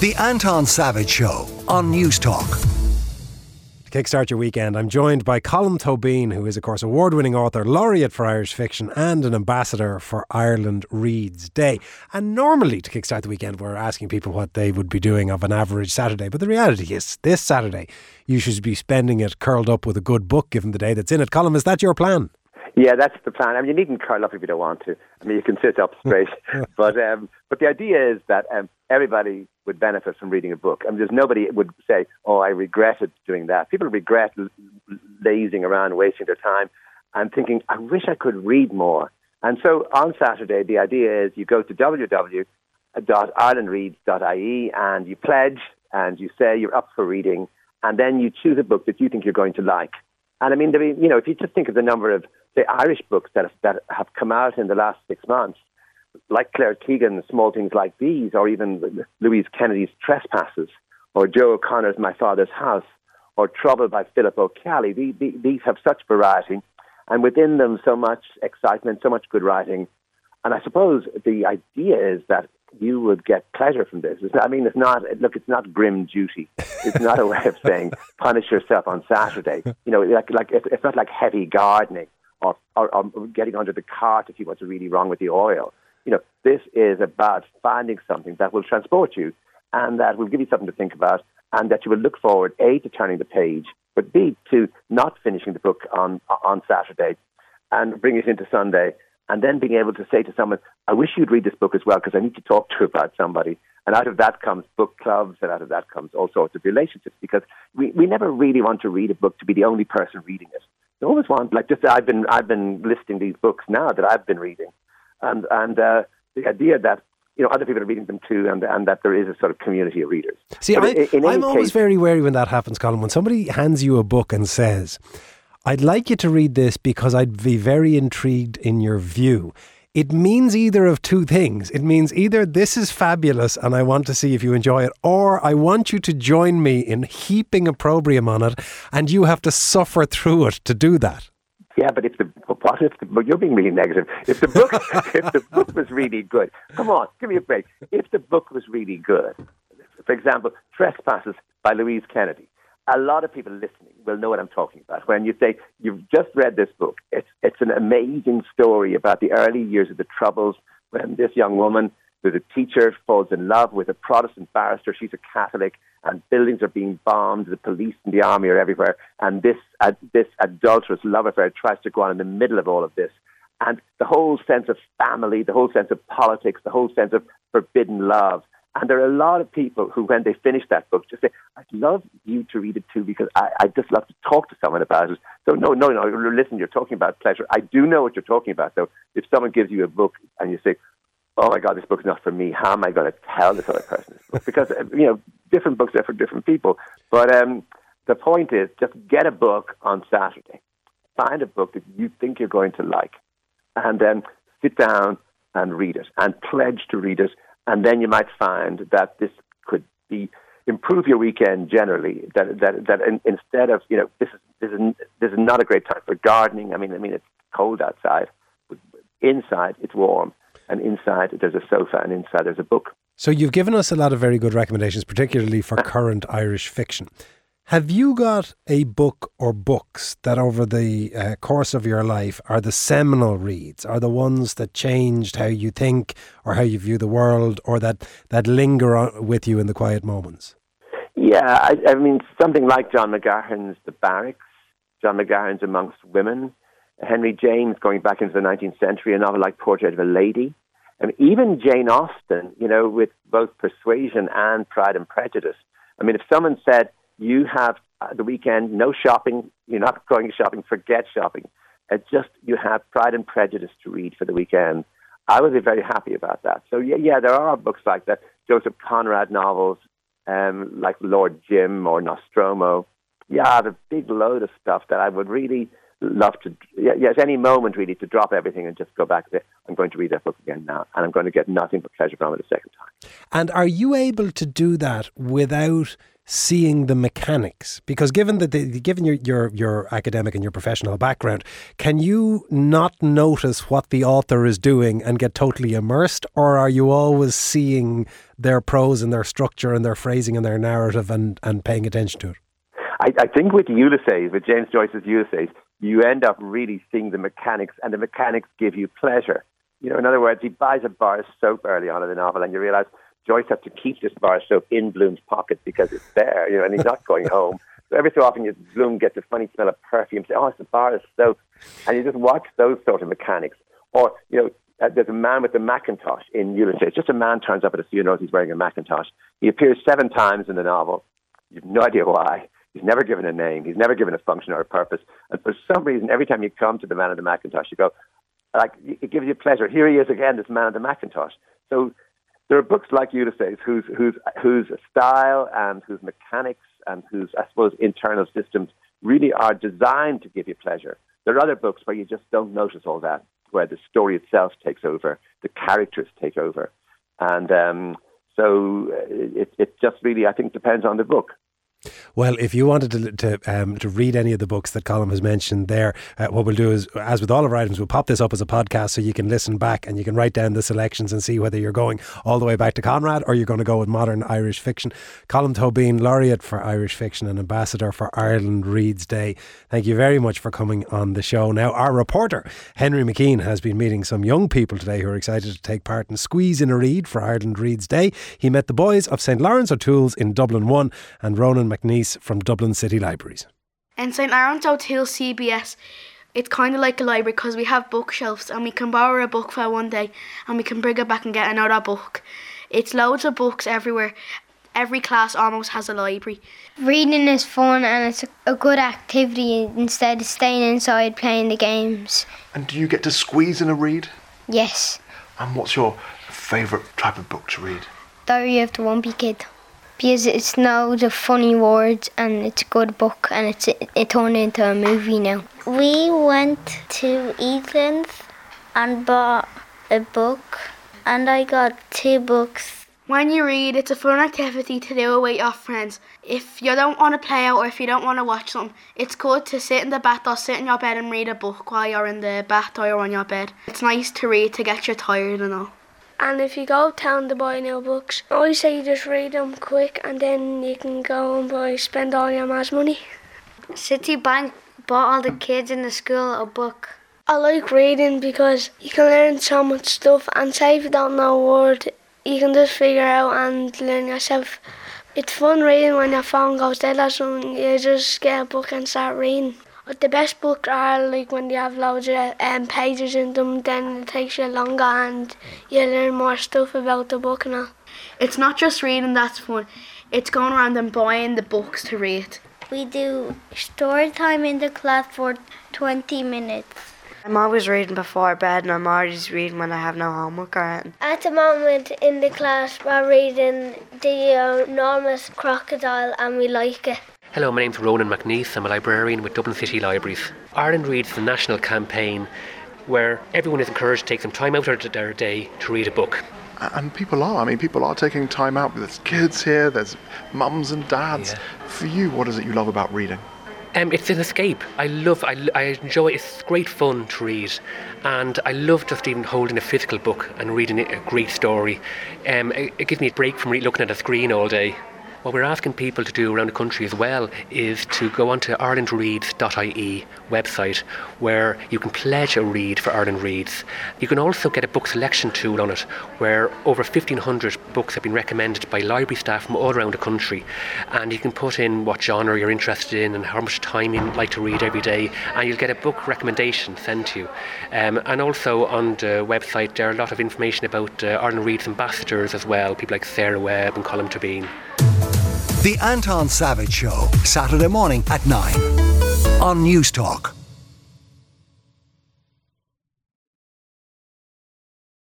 The Anton Savage Show on Newstalk. To kickstart your weekend. I'm joined by Colm Tóibín, who is, of course, award winning author, laureate for Irish fiction, and an ambassador for Ireland Reads Day. And normally, to kickstart the weekend, we're asking people what they would be doing of an average Saturday. But the reality is, this Saturday, you should be spending it curled up with a good book given the day that's in it. Colm, is that your plan? Yeah, that's the plan. I mean, you needn't curl up if you don't want to. I mean, you can sit up straight. but um, but the idea is that um, everybody would benefit from reading a book. I mean, there's nobody would say, "Oh, I regretted doing that." People regret lazing around, wasting their time, and thinking, "I wish I could read more." And so on Saturday, the idea is you go to www.irelandreads.ie and you pledge and you say you're up for reading, and then you choose a book that you think you're going to like. And I mean, you know, if you just think of the number of the Irish books that have, that have come out in the last six months, like Claire Keegan's Small Things Like These, or even Louise Kennedy's Trespasses, or Joe O'Connor's My Father's House, or Trouble by Philip Ó Ceallaigh. These, these have such variety, and within them so much excitement, so much good writing. And I suppose the idea is that you would get pleasure from this. I mean, it's not, look, it's not grim duty. It's not a way of saying punish yourself on Saturday. You know, like, like it's not like heavy gardening or, or, or getting under the cart to see what's really wrong with the oil. You know, this is about finding something that will transport you and that will give you something to think about and that you will look forward, A, to turning the page, but B, to not finishing the book on, on Saturday and bring it into Sunday and then being able to say to someone, I wish you'd read this book as well because I need to talk to you about somebody. And out of that comes book clubs, and out of that comes all sorts of relationships because we, we never really want to read a book to be the only person reading it. We always want, like, just I've been I've been listing these books now that I've been reading, and and uh, the idea that you know other people are reading them too, and and that there is a sort of community of readers. See, I, am always very wary when that happens, Colm. When somebody hands you a book and says, I'd like you to read this because I'd be very intrigued in your view. It means either of two things. It means either this is fabulous and I want to see if you enjoy it, or I want you to join me in heaping opprobrium on it and you have to suffer through it to do that. Yeah, but if the what if the, you're being really negative? If the book if the book was really good, come on, give me a break. If the book was really good, for example, Trespasses by Louise Kennedy, a lot of people listening will know what I'm talking about. When you say you've just read this book, it's it's an amazing story about the early years of the Troubles when this young woman, who's a teacher, falls in love with a Protestant barrister. She's a Catholic, and buildings are being bombed. The police and the army are everywhere, and this uh, this adulterous love affair tries to go on in the middle of all of this. And the whole sense of family, the whole sense of politics, the whole sense of forbidden love and there are a lot of people who, when they finish that book, just say, I'd love you to read it too because I, I just love to talk to someone about it. So, no, no, no, listen, you're talking about pleasure. I do know what you're talking about, though. If someone gives you a book and you say, oh my God, this book's not for me, how am I going to tell this other person this book? Because, uh, you know, different books are for different people. But um, the point is, just get a book on Saturday. Find a book that you think you're going to like. And then sit down and read it and pledge to read it and then you might find that this could be improve your weekend generally. That that that in, instead of you know this is this is this is not a great time for gardening. I mean I mean it's cold outside, but inside it's warm, and inside there's a sofa, and inside there's a book. So you've given us a lot of very good recommendations, particularly for current Irish fiction. Have you got a book or books that over the uh, course of your life are the seminal reads, are the ones that changed how you think or how you view the world or that, that linger on with you in the quiet moments? Yeah, I, I mean, something like John McGahern's The Barracks, John McGahern's Amongst Women, Henry James going back into the 19th century, a novel like Portrait of a Lady, and even Jane Austen, you know, with both Persuasion and Pride and Prejudice. I mean, if someone said, you have uh, the weekend, no shopping. You're not going shopping. Forget shopping. It's just you have Pride and Prejudice to read for the weekend. I would be very happy about that. So yeah, yeah, there are books like that. Joseph Conrad novels, um, like Lord Jim or Nostromo. Yeah, the big load of stuff that I would really love to. Yes, any moment really to drop everything and just go back to. I'm going to read that book again now, and I'm going to get nothing but pleasure from it a second time. And are you able to do that without? seeing the mechanics? Because given that, the, given your, your your academic and your professional background, can you not notice what the author is doing and get totally immersed, or are you always seeing their prose and their structure and their phrasing and their narrative and, and paying attention to it? I, I think with Ulysses, with James Joyce's Ulysses, you end up really seeing the mechanics, and the mechanics give you pleasure. You know, in other words, he buys a bar of soap early on in the novel, and you realise Joyce has to keep this bar of soap in Bloom's pocket because it's there, you know, and he's not going home. So every so often, you, Bloom gets a funny smell of perfume. Say, "Oh, it's a bar of soap," and you just watch those sort of mechanics. Or you know, uh, there's a man with a Macintosh in Ulysses. Just a man turns up at a funeral. He's wearing a Macintosh. He appears seven times in the novel. You have no idea why. He's never given a name. He's never given a function or a purpose. And for some reason, every time you come to the man in the Macintosh, you go, like, it gives you pleasure. Here he is again, this man in the Macintosh. So there are books like Ulysses whose, whose, whose style and whose mechanics and whose, I suppose, internal systems really are designed to give you pleasure. There are other books where you just don't notice all that, where the story itself takes over, the characters take over. And um, so uh, it, it just really, I think, depends on the book. Well, if you wanted to to, um, to read any of the books that Colm has mentioned there, uh, what we'll do is, as with all of our items, we'll pop this up as a podcast so you can listen back and you can write down the selections and see whether you're going all the way back to Conrad or you're going to go with modern Irish fiction. Colm Tóibín, laureate for Irish fiction and ambassador for Ireland Reads Day. Thank you very much for coming on the show. Now, our reporter Henry McKean has been meeting some young people today who are excited to take part in Squeeze in a Read for Ireland Reads Day. He met the boys of St Laurence O'Toole's in Dublin One and Ronan McNeice from Dublin City Libraries. In St Laurence O'Toole CBS, it's kind of like a library because we have bookshelves and we can borrow a book for one day and we can bring it back and get another book. It's loads of books everywhere. Every class almost has a library. Reading is fun and it's a good activity instead of staying inside playing the games. And do you get to squeeze in a read? Yes. And what's your favourite type of book to read? Diary of the Wimpy Kid because it's now the funny words and it's a good book and it's it, it turned into a movie now. We went to Eatlands and bought a book and I got two books. When you read, it's a fun activity to do with your friends. If you don't want to play out or if you don't want to watch something, it's good to sit in the bath or sit in your bed and read a book while you're in the bath or you're on your bed. It's nice to read to get you tired and all. And if you go town to buy new books, I say you just read them quick and then you can go and buy, spend all your mass money. Citibank bought all the kids in the school a book. I like reading because you can learn so much stuff and say if you don't know a word, you can just figure out and learn yourself. It's fun reading when your phone goes dead or something, you just get a book and start reading. But the best books are like when they have loads of um, pages in them, then it takes you longer and you learn more stuff about the book and all. It's not just reading that's fun, it's going around and buying the books to read. We do story time in the class for 20 minutes. I'm always reading before bed and I'm always reading when I have no homework or anything. At the moment in the class we're reading The Enormous Crocodile and we like it. Hello, my name's Ronan McNeice. I'm a librarian with Dublin City Libraries. Ireland Reads is a national campaign where everyone is encouraged to take some time out of their day to read a book. And people are. I mean, people are taking time out. There's kids here, there's mums and dads. Yeah. For you, what is it you love about reading? Um, it's an escape. I love, I, I enjoy It's great fun to read. And I love just even holding a physical book and reading a great story. Um, it, it gives me a break from re- looking at a screen all day. What we're asking people to do around the country as well is to go onto irelandreads.ie website where you can pledge a read for Ireland Reads. You can also get a book selection tool on it where over 1500 books have been recommended by library staff from all around the country and you can put in what genre you're interested in and how much time you'd like to read every day and you'll get a book recommendation sent to you. Um, and also on the website there are a lot of information about uh, Ireland Reads ambassadors as well, people like Sarah Webb and Colm Tóibín. The Anton Savage Show, Saturday morning at 9 on Newstalk.